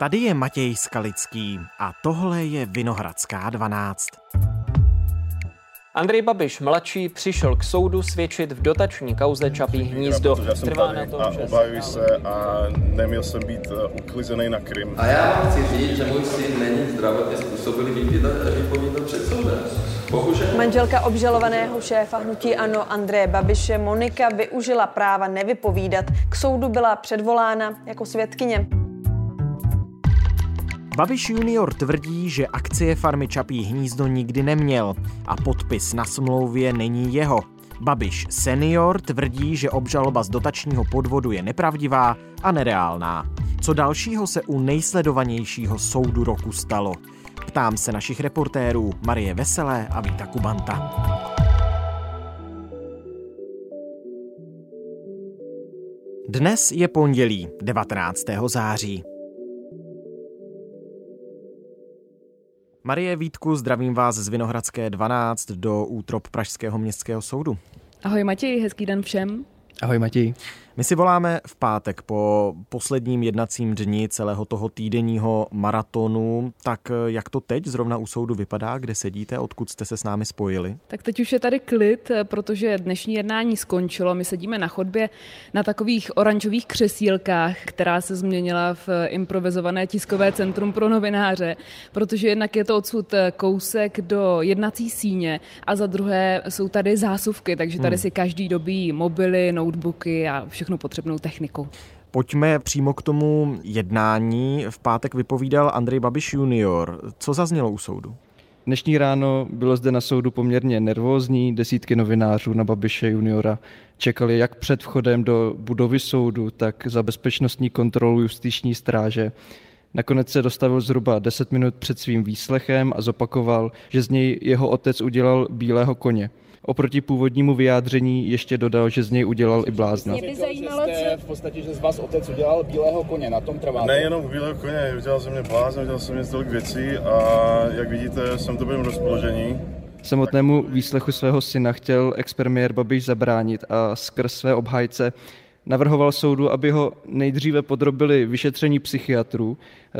Tady je Matěj Skalický a tohle je Vinohradská 12. Andrej Babiš mladší přišel k soudu svědčit v dotační kauze Čapí hnízdo. Trvá na tom, a obávají se a neměl jsem být eh, uklizený na Krym. A já chci říct, že můj syn není zdravotně způsobilý vypovídat před soudem. Bohužel. Manželka obžalovaného šéfa hnutí Ano Andreje Babiše Monika využila práva nevypovídat. K soudu byla předvolána jako svědkyně. Babiš junior tvrdí, že akcie farmy Čapí hnízdo nikdy neměl a podpis na smlouvě není jeho. Babiš senior tvrdí, že obžaloba z dotačního podvodu je nepravdivá a nereálná. Co dalšího se u nejsledovanějšího soudu roku stalo? Ptám se našich reportérů Marie Veselé a Víta Kubanta. Dnes je pondělí 19. září. Marie Vítku, zdravím vás z Vinohradské 12 do útrop Pražského městského soudu. Ahoj Matěj, hezký den všem. Ahoj Matěj. My si voláme v pátek po posledním jednacím dni celého toho týdenního maratonu. Tak jak to teď zrovna u soudu vypadá, kde sedíte, odkud jste se s námi spojili? Tak teď už je tady klid, protože dnešní jednání skončilo. My sedíme na chodbě na takových oranžových křesílkách, která se změnila v improvizované tiskové centrum pro novináře, protože jednak je to odsud kousek do jednací síně a za druhé jsou tady zásuvky, takže tady hmm. si každý dobí mobily, notebooky a všechno všechno potřebnou techniku. Pojďme přímo k tomu jednání. V pátek vypovídal Andrej Babiš junior. Co zaznělo u soudu? Dnešní ráno bylo zde na soudu poměrně nervózní. Desítky novinářů na Babiše juniora čekali jak před vchodem do budovy soudu, tak za bezpečnostní kontrolu justiční stráže. Nakonec se dostavil zhruba 10 minut před svým výslechem a zopakoval, že z něj jeho otec udělal bílého koně. Oproti původnímu vyjádření ještě dodal, že z něj udělal i blázna. Mě by zajímalo, co... v podstatě, že z vás otec udělal bílého koně, na tom trváte? Nejenom bílého koně, udělal jsem mě blázna, udělal jsem mě tolik věcí a jak vidíte, jsem to byl rozpoložení. Samotnému výslechu svého syna chtěl expremiér Babiš zabránit a skrz své obhájce navrhoval soudu, aby ho nejdříve podrobili vyšetření psychiatrů,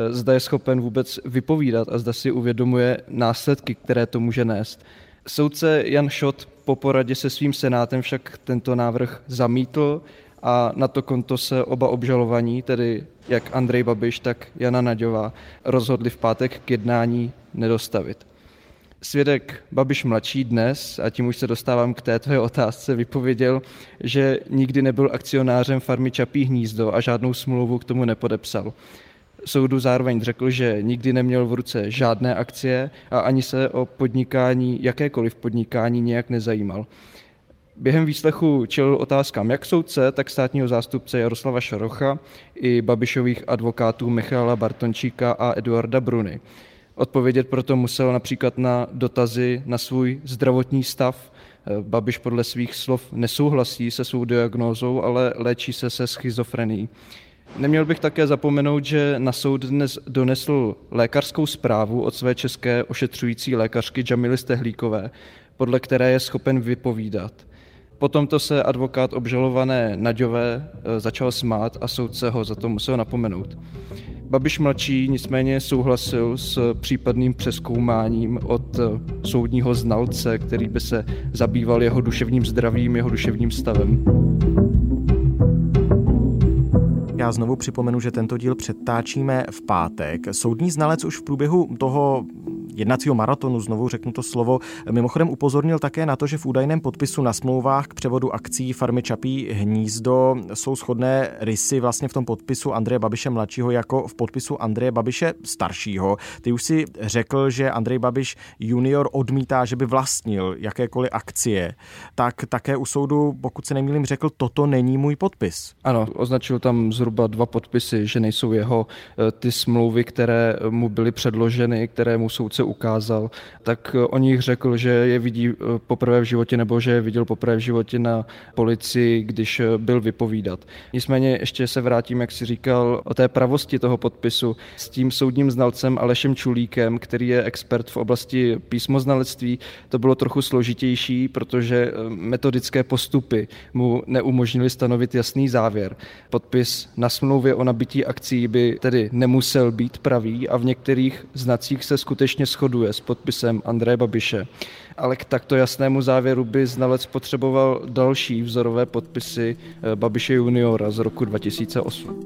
zda je schopen vůbec vypovídat a zda si uvědomuje následky, které to může nést. Soudce Jan Šot po poradě se svým senátem však tento návrh zamítl a na to konto se oba obžalovaní, tedy jak Andrej Babiš, tak Jana Naďová, rozhodli v pátek k jednání nedostavit. Svědek Babiš mladší dnes, a tím už se dostávám k té tvé otázce, vypověděl, že nikdy nebyl akcionářem farmy Čapí hnízdo a žádnou smlouvu k tomu nepodepsal. Soudu zároveň řekl, že nikdy neměl v ruce žádné akcie a ani se o podnikání, jakékoliv podnikání nějak nezajímal. Během výslechu čelil otázkám jak soudce, tak státního zástupce Jaroslava Šarocha i Babišových advokátů Michala Bartončíka a Eduarda Bruny. Odpovědět proto musel například na dotazy na svůj zdravotní stav. Babiš podle svých slov nesouhlasí se svou diagnózou, ale léčí se se schizofrenií. Neměl bych také zapomenout, že na soud dnes donesl lékařskou zprávu od své české ošetřující lékařky Jamily Stehlíkové, podle které je schopen vypovídat. Potom to se advokát obžalované Naďové eh, začal smát a soudce ho za to musel napomenout. Babiš mladší nicméně souhlasil s případným přeskoumáním od eh, soudního znalce, který by se zabýval jeho duševním zdravím, jeho duševním stavem. Znovu připomenu, že tento díl předtáčíme v pátek. Soudní znalec už v průběhu toho jednacího maratonu, znovu řeknu to slovo, mimochodem upozornil také na to, že v údajném podpisu na smlouvách k převodu akcí farmy Čapí hnízdo jsou shodné rysy vlastně v tom podpisu Andreje Babiše mladšího jako v podpisu Andreje Babiše staršího. Ty už si řekl, že Andrej Babiš junior odmítá, že by vlastnil jakékoliv akcie. Tak také u soudu, pokud se nemýlím, řekl, toto není můj podpis. Ano, označil tam zhruba dva podpisy, že nejsou jeho eh, ty smlouvy, které mu byly předloženy, které mu soudce ukázal, tak o nich řekl, že je vidí poprvé v životě nebo že je viděl poprvé v životě na policii, když byl vypovídat. Nicméně ještě se vrátím, jak si říkal, o té pravosti toho podpisu s tím soudním znalcem Alešem Čulíkem, který je expert v oblasti písmoznalectví. To bylo trochu složitější, protože metodické postupy mu neumožnili stanovit jasný závěr. Podpis na smlouvě o nabití akcí by tedy nemusel být pravý a v některých znacích se skutečně shoduje s podpisem Andreje Babiše. Ale k takto jasnému závěru by znalec potřeboval další vzorové podpisy eh, Babiše juniora z roku 2008.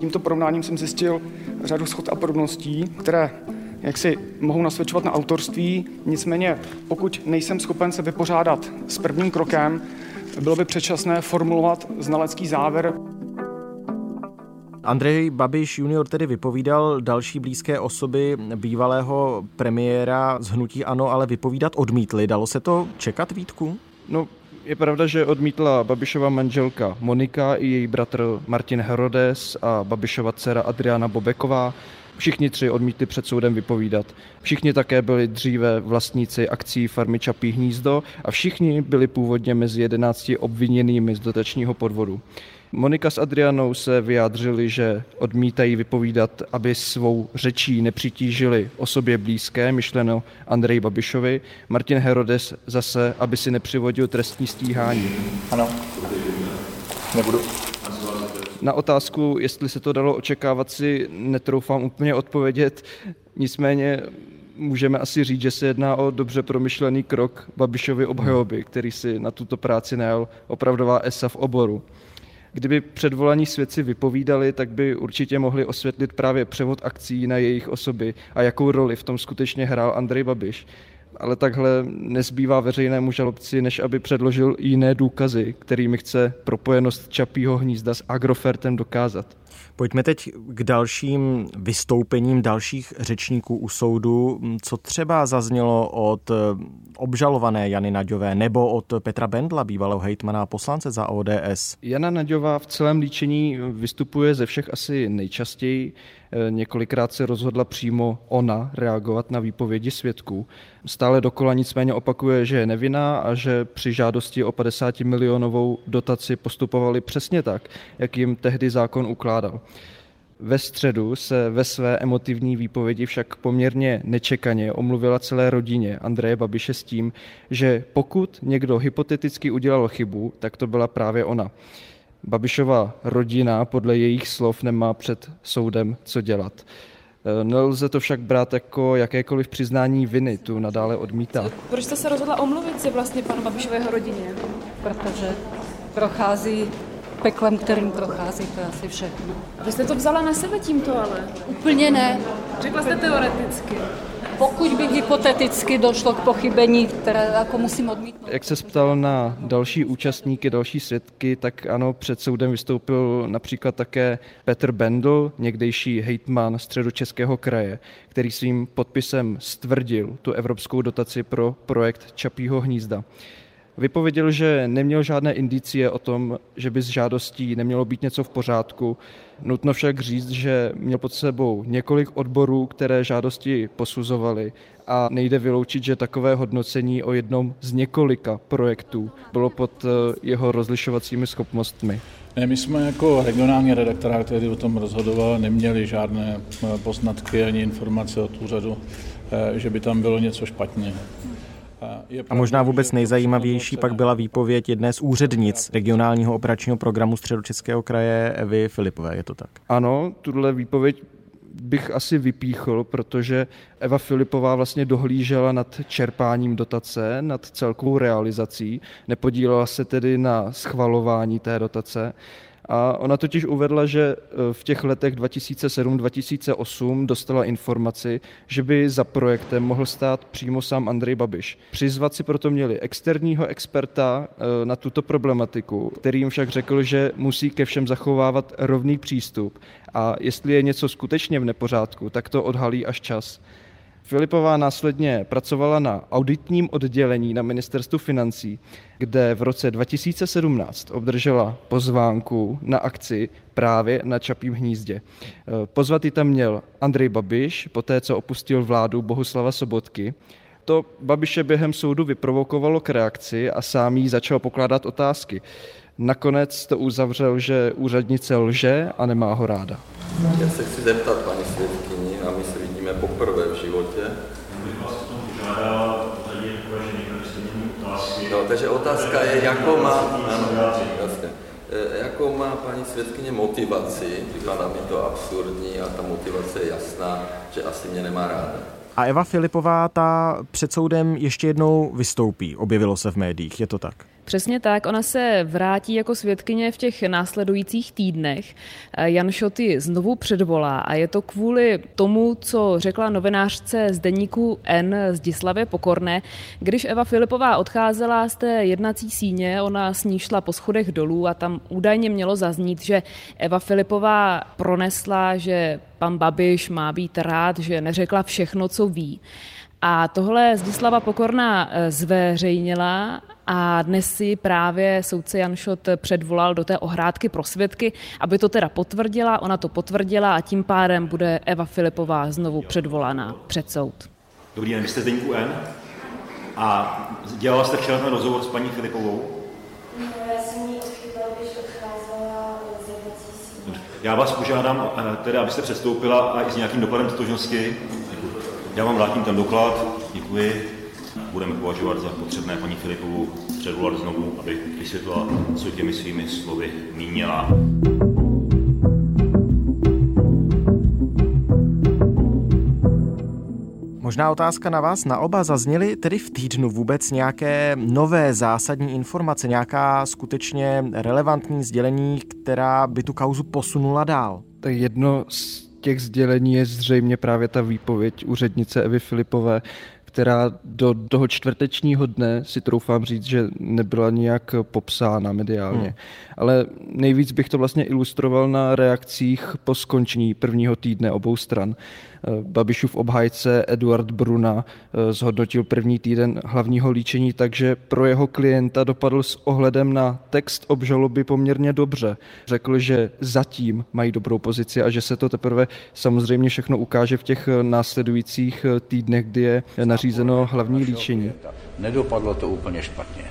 Tímto porovnáním jsem zjistil řadu schod a podobností, které jak si mohou nasvědčovat na autorství. Nicméně, pokud nejsem schopen se vypořádat s prvním krokem, bylo by předčasné formulovat znalecký závěr. Andrej Babiš junior tedy vypovídal další blízké osoby bývalého premiéra z Hnutí Ano, ale vypovídat odmítli. Dalo se to čekat, Vítku? No, je pravda, že odmítla Babišova manželka Monika i její bratr Martin Herodes a Babišova dcera Adriana Bobeková. Všichni tři odmítli před soudem vypovídat. Všichni také byli dříve vlastníci akcí farmy Čapí hnízdo a všichni byli původně mezi jedenácti obviněnými z dotačního podvodu. Monika s Adrianou se vyjádřili, že odmítají vypovídat, aby svou řečí nepřitížili osobě blízké, myšleno Andrej Babišovi. Martin Herodes zase, aby si nepřivodil trestní stíhání. Ano, nebudu. Na otázku, jestli se to dalo očekávat, si netroufám úplně odpovědět. Nicméně můžeme asi říct, že se jedná o dobře promyšlený krok Babišovy obhajoby, který si na tuto práci najal opravdová esa v oboru. Kdyby předvolaní svědci vypovídali, tak by určitě mohli osvětlit právě převod akcí na jejich osoby a jakou roli v tom skutečně hrál Andrej Babiš. Ale takhle nezbývá veřejnému žalobci, než aby předložil jiné důkazy, kterými chce propojenost Čapího hnízda s Agrofertem dokázat. Pojďme teď k dalším vystoupením dalších řečníků u soudu. Co třeba zaznělo od obžalované Jany Naďové nebo od Petra Bendla, bývalého hejtmana a poslance za ODS? Jana Naďová v celém líčení vystupuje ze všech asi nejčastěji. Několikrát se rozhodla přímo ona reagovat na výpovědi svědků. Stále dokola nicméně opakuje, že je nevinná a že při žádosti o 50 milionovou dotaci postupovali přesně tak, jak jim tehdy zákon ukládal. Ve středu se ve své emotivní výpovědi však poměrně nečekaně omluvila celé rodině Andreje Babiše s tím, že pokud někdo hypoteticky udělal chybu, tak to byla právě ona. Babišova rodina podle jejich slov nemá před soudem co dělat. Nelze to však brát jako jakékoliv přiznání viny, tu nadále odmítá. Proč jste se rozhodla omluvit si vlastně panu Babišového rodině? Protože prochází peklem, kterým prochází, to je asi všechno. Vy jste to vzala na sebe tímto ale? Úplně ne. Řekla jste teoreticky. Pokud by hypoteticky došlo k pochybení, které jako musím odmítnout. Jak se ptal na další účastníky, další svědky, tak ano, před soudem vystoupil například také Petr Bendl, někdejší hejtman středočeského kraje, který svým podpisem stvrdil tu evropskou dotaci pro projekt Čapího hnízda. Vypověděl, že neměl žádné indicie o tom, že by s žádostí nemělo být něco v pořádku. Nutno však říct, že měl pod sebou několik odborů, které žádosti posuzovaly a nejde vyloučit, že takové hodnocení o jednom z několika projektů bylo pod eh, jeho rozlišovacími schopnostmi. Ne, my jsme jako regionální redaktorát, který o tom rozhodoval, neměli žádné eh, poznatky ani informace od úřadu, eh, že by tam bylo něco špatně. A možná vůbec nejzajímavější pak byla výpověď jedné z úřednic regionálního operačního programu Středočeského kraje Evy Filipové, je to tak? Ano, tuhle výpověď bych asi vypíchl, protože Eva Filipová vlastně dohlížela nad čerpáním dotace, nad celkovou realizací, nepodílela se tedy na schvalování té dotace. A ona totiž uvedla, že e, v těch letech 2007-2008 dostala informaci, že by za projektem mohl stát přímo sám Andrej Babiš. Přizvat si proto měli externího experta e, na tuto problematiku, který jim však řekl, že musí ke všem zachovávat rovný přístup a jestli je něco skutečně v nepořádku, tak to odhalí až čas. Filipová následně pracovala na auditním oddělení na ministerstvu financí, kde v roce 2017 obdržela pozvánku na akci právě na Čapím hnízdě. Pozvat tam měl Andrej Babiš, poté co opustil vládu Bohuslava Sobotky. To Babiše během soudu vyprovokovalo k reakci a sám jí začal pokládat otázky. Nakonec to uzavřel, že úřednice lže a nemá ho ráda. Já se chci zeptat paní svědkyni, a my se vidíme poprvé v životě. No, takže otázka je, jakou má, ano, jasně, E, jakou má paní svědkyně motivaci, připadá mi to absurdní a ta motivace je jasná, že asi mě nemá ráda. A Eva Filipová ta před soudem ještě jednou vystoupí, objevilo se v médiích, je to tak? Přesně tak, ona se vrátí jako svědkyně v těch následujících týdnech. Jan Šoty znovu předvolá a je to kvůli tomu, co řekla novinářce z deníku N Zdislavě Pokorné. Když Eva Filipová odcházela z té jednací síně, ona s ní šla po schodech dolů a tam údajně mělo zaznít, že Eva Filipová pronesla, že pan Babiš má být rád, že neřekla všechno, co ví. A tohle Zdislava Pokorná zveřejnila a dnes si právě soudce Janšot předvolal do té ohrádky pro svědky, aby to teda potvrdila. Ona to potvrdila a tím pádem bude Eva Filipová znovu předvolána před soud. Dobrý den, vy jste z Deníku N a dělala jste včera ten rozhovor s paní Filipovou? Já jsem Já vás požádám, teda, abyste předstoupila a i s nějakým dokladem totožnosti. Já vám vrátím ten doklad, děkuji budeme považovat za potřebné paní Filipovu předvolat znovu, aby vysvětlila, co těmi svými slovy míněla. Možná otázka na vás, na oba. Zazněly tedy v týdnu vůbec nějaké nové zásadní informace, nějaká skutečně relevantní sdělení, která by tu kauzu posunula dál? Tak jedno z těch sdělení je zřejmě právě ta výpověď úřednice Evy Filipové, která do toho čtvrtečního dne si troufám říct, že nebyla nijak popsána mediálně. Hmm. Ale nejvíc bych to vlastně ilustroval na reakcích po skončení prvního týdne obou stran. Babišův obhájce Eduard Bruna eh, zhodnotil první týden hlavního líčení, takže pro jeho klienta dopadl s ohledem na text obžaloby poměrně dobře. Řekl, že zatím mají dobrou pozici a že se to teprve samozřejmě všechno ukáže v těch následujících týdnech, kdy je nařízeno hlavní líčení. Nedopadlo to úplně špatně.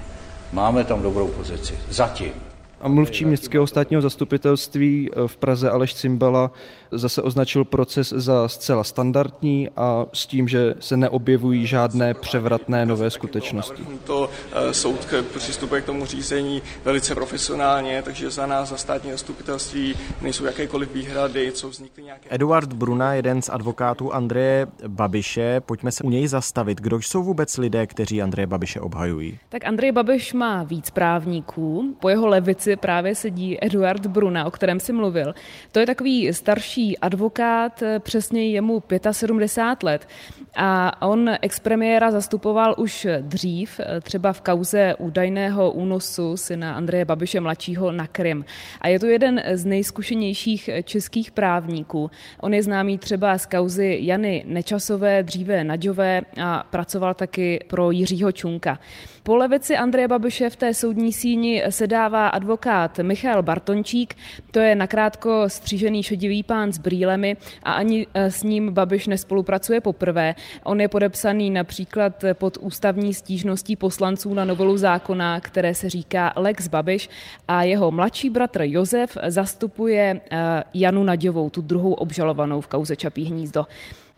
Máme tam dobrou pozici. Zatím. A mluvčí městského státního zastupitelství v Praze Aleš Cimbala zase označil proces za zcela standardní a s tím, že se neobjevují žádné převratné nové skutečnosti. To soud přistupuje k tomu řízení velice profesionálně, takže za nás, za státní zastupitelství, nejsou jakékoliv výhrady, co vznikly nějaké... Eduard Bruna, jeden z advokátů Andreje Babiše, pojďme se u něj zastavit. Kdo jsou vůbec lidé, kteří Andreje Babiše obhajují? Tak Andrej Babiš má víc právníků. Po jeho levici právě sedí Eduard Bruna, o kterém si mluvil. To je takový starší advokát, přesně je mu 75 let a on expremiéra zastupoval už dřív, třeba v kauze údajného únosu syna Andreje Babiše mladšího na Krym. A je to jeden z nejzkušenějších českých právníků. On je známý třeba z kauzy Jany Nečasové, dříve Naďové a pracoval taky pro Jiřího Čunka. Po levici Andreje Babiše v té soudní síni sedává advokát Michal Bartončík, to je nakrátko střížený šedivý pán s brýlemi a ani eh, s ním Babiš nespolupracuje poprvé. On je podepsaný například pod ústavní stížností poslanců na novelu zákona, které se říká Lex Babiš a jeho mladší bratr Josef zastupuje eh, Janu Naďovou, tu druhou obžalovanou v kauze Čapí hnízdo.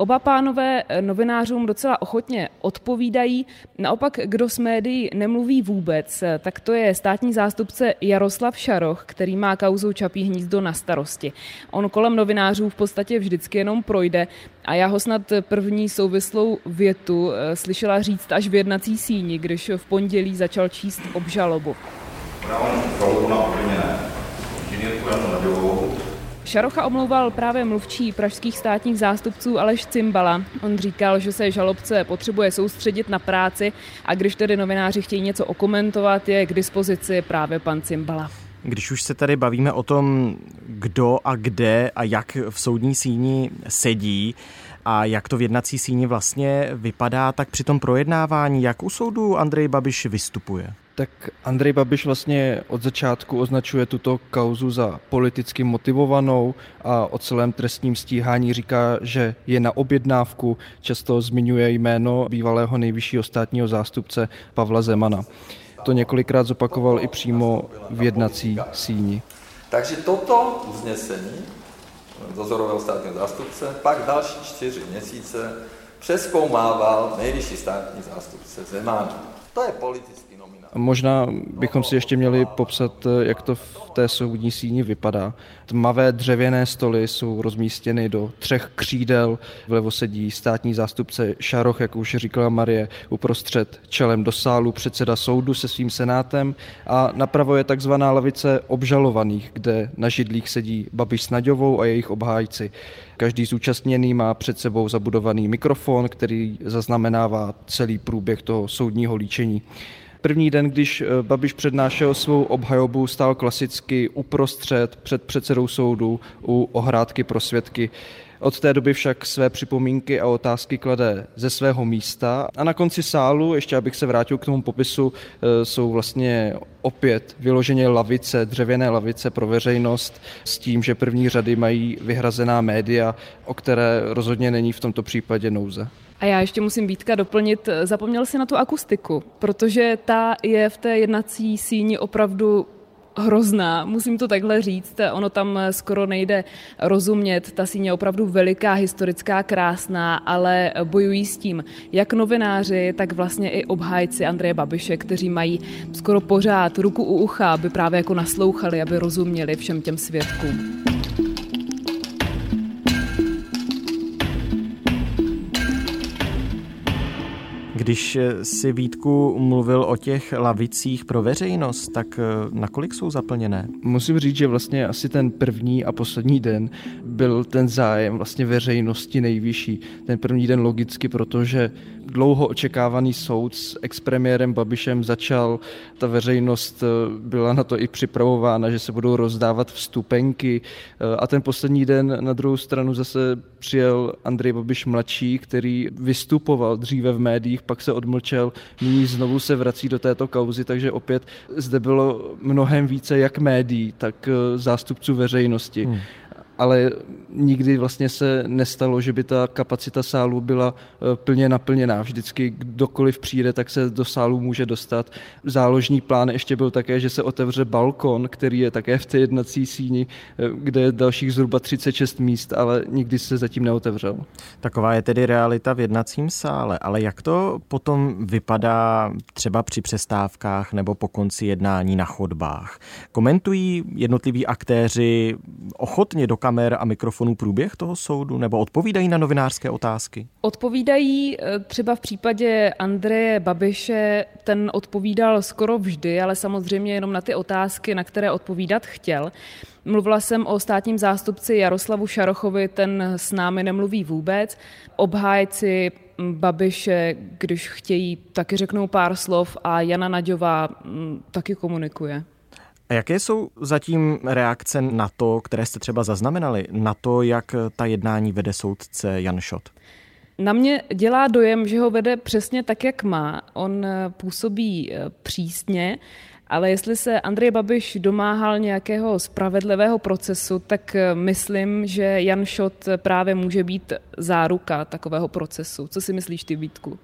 Oba pánové novinářům docela ochotně odpovídají. Naopak, kdo s médií nemluví vůbec, tak to je státní zástupce Jaroslav Šaroch, který má kauzu Čapí hnízdo na starosti. On kolem novinářů v podstatě vždycky jenom projde a já ho snad první souvislou větu eh, slyšela říct až v jednací síni, když v pondělí začal číst obžalobu. na Šarocha omlouval právě mluvčí pražských státních zástupců Aleš Cimbala. On říkal, že se žalobce potřebuje soustředit na práci a když tedy novináři chtějí něco okomentovat, je k dispozici právě pan Cimbala. Když už se tady bavíme o tom, kdo a kde a jak v soudní síni sedí, A jak to v jednací síni vlastně vypadá, tak při tom projednávání, jak u soudu Andrej Babiš vystupuje? Tak Andrej Babiš vlastně od začátku označuje tuto kauzu za politicky motivovanou a o celém trestním stíhání říká, že je na objednávku, často zmiňuje jméno bývalého nejvyššího státního zástupce Pavla Zemana. To několikrát zopakoval i přímo v jednací síni. Takže toto uznesení dozorového státního zástupce pak další čtyři měsíce přeskoumával nejvyšší státní zástupce Zeman. To je politický Možná bychom si ještě měli popsat, jak to v té soudní síni vypadá. Tmavé dřevěné stoly jsou rozmístěny do třech křídel. Vlevo sedí státní zástupce Šaroch, jak už říkala Marie, uprostřed čelem do sálu předseda soudu se svým senátem a napravo je takzvaná lavice obžalovaných, kde na židlích sedí Babiš s Naďovou a jejich obhájci. Každý zúčastněný má před sebou zabudovaný mikrofon, který zaznamenává celý průběh toho soudního líčení. První den, když eh, Babiš přednášel svou obhajobu, stál klasicky uprostřed před předsedou soudu u ohrádky pro svědky. Od té doby však své připomínky a otázky klade ze svého místa a na konci sálu, ještě abych se vrátil k tomu popisu, eh, jsou vlastně opět vyloženě lavice, dřevěné lavice pro veřejnost s tím, že první řady mají vyhrazená média, o které rozhodně není v tomto případě nouze. A já ještě musím Vítka doplnit, zapomněl si na tu akustiku, protože ta je v té jednací síni opravdu hrozná, musím to takhle říct. Ono tam skoro nejde rozumět. Ta síně je opravdu veliká, historická, krásná, ale bojují s tím jak novináři, tak vlastně i obhájci Andreje Babiše, kteří mají skoro pořád ruku u ucha, aby právě jako naslouchali, aby rozuměli všem těm svědkům. Když si Vítku mluvil o těch lavicích pro veřejnost, tak eh, nakolik jsou zaplněné? Musím říct, že vlastně asi ten první a poslední den byl ten zájem vlastně veřejnosti nejvyšší. Ten první den logicky, protože dlouho očekávaný soud s expremiérem Babišem začal, ta veřejnost eh, byla na to i připravována, že se budou rozdávat vstupenky. Eh, a ten poslední den na druhou stranu zase přijel Andrej Babiš mladší, který vystupoval dříve v médiích, pak se odmlčel, nyní znovu se vrací do této kauzy, takže opět zde bylo mnohem více jak médií, tak eh, zástupců veřejnosti. Hmm ale nikdy vlastně se nestalo, že by ta kapacita sálu byla eh, plně naplněná. Vždycky kdokoliv přijde, tak se do sálu může dostat. Záložní plán ještě byl také, že se otevře balkon, který je také v té jednací síni, eh, kde je dalších zhruba 36 míst, ale nikdy se zatím neotevřel. Taková je tedy realita v jednacím sále, ale jak to potom vypadá třeba při přestávkách nebo po konci jednání na chodbách? Komentují jednotliví aktéři ochotně do kamer a mikrofonů průběh toho soudu nebo odpovídají na novinářské otázky? Odpovídají eh, třeba v případě Andreje Babiše, ten odpovídal skoro vždy, ale samozřejmě jenom na ty otázky, na které odpovídat chtěl. Mluvila jsem o státním zástupci Jaroslavu Šarochovi, ten s námi nemluví vůbec. Obhájci Babiše, když chtějí, taky řeknou pár slov a Jana Naďová taky komunikuje. A jaké jsou zatím reakce na to, které jste třeba zaznamenali, na to, jak ta jednání vede soudce Jan Šot? Na mě dělá dojem, že ho vede přesně tak, jak má. On působí eh, přísně, ale jestli se Andrej Babiš domáhal nějakého spravedlivého procesu, tak eh, myslím, že Jan Šot právě může být záruka takového procesu. Co si myslíš ty, Vítku?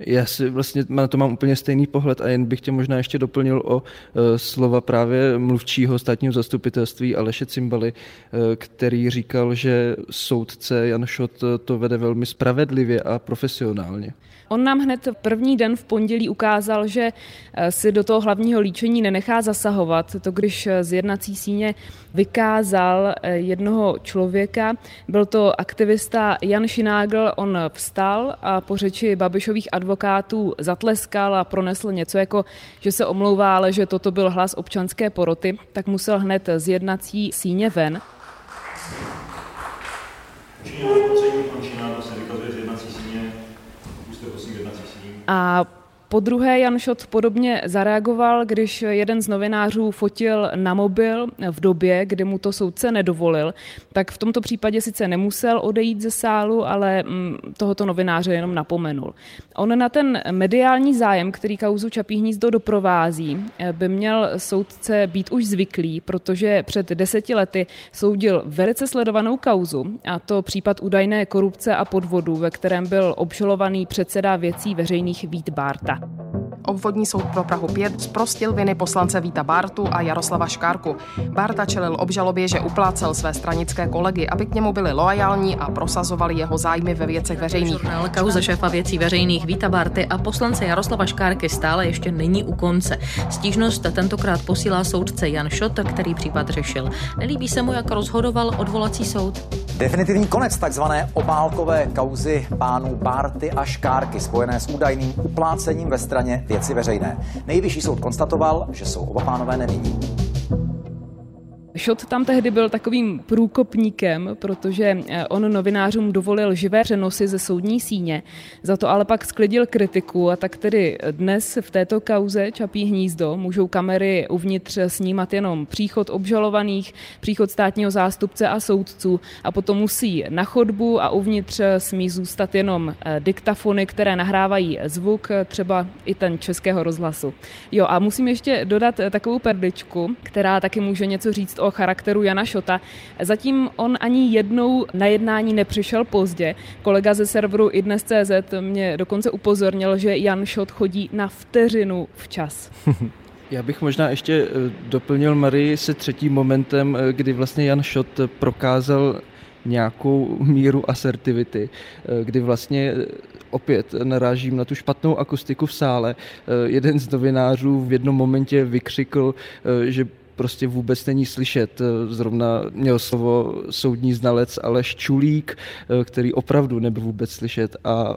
Já si vlastně na to mám úplně stejný pohled a jen bych tě možná ještě doplnil o e, slova právě mluvčího státního zastupitelství Aleše Cimbaly, e, který říkal, že soudce Jan Šot to vede velmi spravedlivě a profesionálně. On nám hned první den v pondělí ukázal, že eh, si do toho hlavního líčení nenechá zasahovat. To, když eh, z jednací síně vykázal eh, jednoho člověka, byl to aktivista Jan Šinágl, on vstal a po řeči Babišových advokátů zatleskal a pronesl něco jako, že se omlouvá, ale že toto byl hlas občanské poroty, tak musel hned z jednací síně ven. A po druhé Jan Šot podobně zareagoval, když jeden z novinářů fotil na mobil v době, kdy mu to soudce nedovolil, tak v tomto případě sice nemusel odejít ze sálu, ale mm, tohoto novináře jenom napomenul. On na ten mediální zájem, který kauzu Čapí hnízdo doprovází, by měl soudce být už zvyklý, protože před deseti lety soudil velice sledovanou kauzu, a to případ údajné korupce a podvodu, ve kterém byl obžalovaný předseda věcí veřejných Vít Bárta. Hasta. Obvodní soud pro Prahu 5 zprostil viny poslance Víta Bartu a Jaroslava Škárku. Barta čelil obžalobě, že uplácel své stranické kolegy, aby k němu byli loajální a prosazovali jeho zájmy ve věcech veřejných. Žurnál kauza šéfa věcí veřejných Víta Barty a poslance Jaroslava Škárky stále ještě není u konce. Stížnost tentokrát posílá soudce Jan Šot, který případ řešil. Nelíbí se mu, jak rozhodoval odvolací soud? Definitivní konec takzvané obálkové kauzy pánů Barty a Škárky spojené s údajným uplácením ve straně věci veřejné. Nejvyšší soud konstatoval, že jsou oba pánové nevinní. Šot tam tehdy byl takovým průkopníkem, protože eh, on novinářům dovolil živé přenosy ze soudní síně, za to ale pak sklidil kritiku a tak tedy dnes v této kauze Čapí hnízdo můžou kamery uvnitř snímat jenom příchod obžalovaných, příchod státního zástupce a soudců a potom musí na chodbu a uvnitř smí zůstat jenom eh, diktafony, které nahrávají zvuk, třeba i ten českého rozhlasu. Jo a musím ještě dodat eh, takovou perličku, která taky může něco říct o charakteru Jana Šota. Zatím on ani jednou na jednání nepřišel pozdě. Kolega ze serveru idnes.cz mě dokonce upozornil, že Jan Šot chodí na vteřinu včas. Já bych možná ještě eh, doplnil Marii se třetím momentem, eh, kdy vlastně Jan Šot prokázal nějakou míru asertivity, eh, kdy vlastně opět narážím na tu špatnou akustiku v sále. Jeden z novinářů v jednom momentě vykřikl, že prostě vůbec není slyšet. Zrovna měl slovo soudní znalec Aleš Čulík, který opravdu nebyl vůbec slyšet a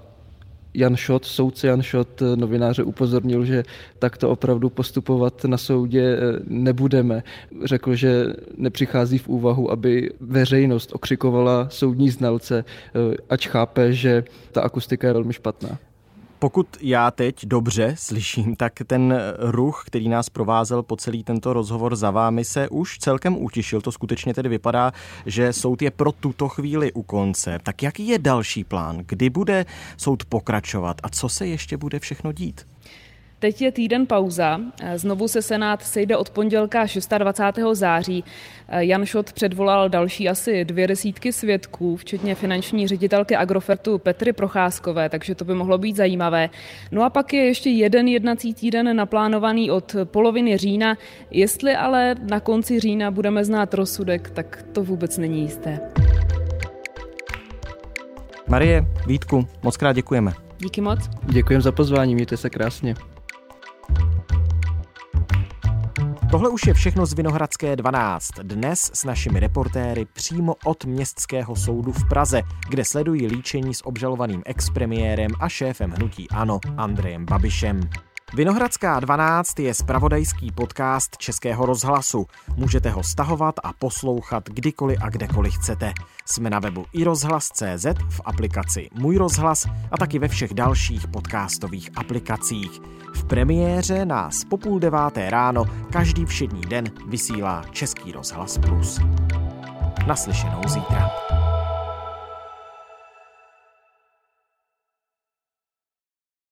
Jan Šot, soudce Jan Šot, novináře upozornil, že takto opravdu postupovat na soudě nebudeme. Řekl, že nepřichází v úvahu, aby veřejnost okřikovala soudní znalce, ač chápe, že ta akustika je velmi špatná. Pokud já teď dobře slyším, tak ten ruch, který nás provázel po celý tento rozhovor za vámi, se už celkem utišil. To skutečně tedy vypadá, že soud je pro tuto chvíli u konce. Tak jaký je další plán? Kdy bude soud pokračovat a co se ještě bude všechno dít? Teď je týden pauza. Znovu se Senát sejde od pondělka 26. září. Jan Šot předvolal další asi dvě desítky svědků, včetně finanční ředitelky Agrofertu Petry Procházkové, takže to by mohlo být zajímavé. No a pak je ještě jeden jednací týden naplánovaný od poloviny října. Jestli ale na konci října budeme znát rozsudek, tak to vůbec není jisté. Marie, Vítku, moc krát děkujeme. Díky moc. Děkujeme za pozvání, mějte se krásně. Tohle už je všechno z Vinohradské 12. Dnes s našimi reportéry přímo od Městského soudu v Praze, kde sledují líčení s obžalovaným expremiérem a šéfem hnutí ANO Andrejem Babišem. Vinohradská 12 je spravodajský podcast Českého rozhlasu. Můžete ho stahovat a poslouchat kdykoliv a kdekoliv chcete. Jsme na webu i rozhlas.cz, v aplikaci Můj rozhlas a taky ve všech dalších podcastových aplikacích. V premiéře nás po půl deváté ráno každý všední den vysílá Český rozhlas Plus. Naslyšenou zítra.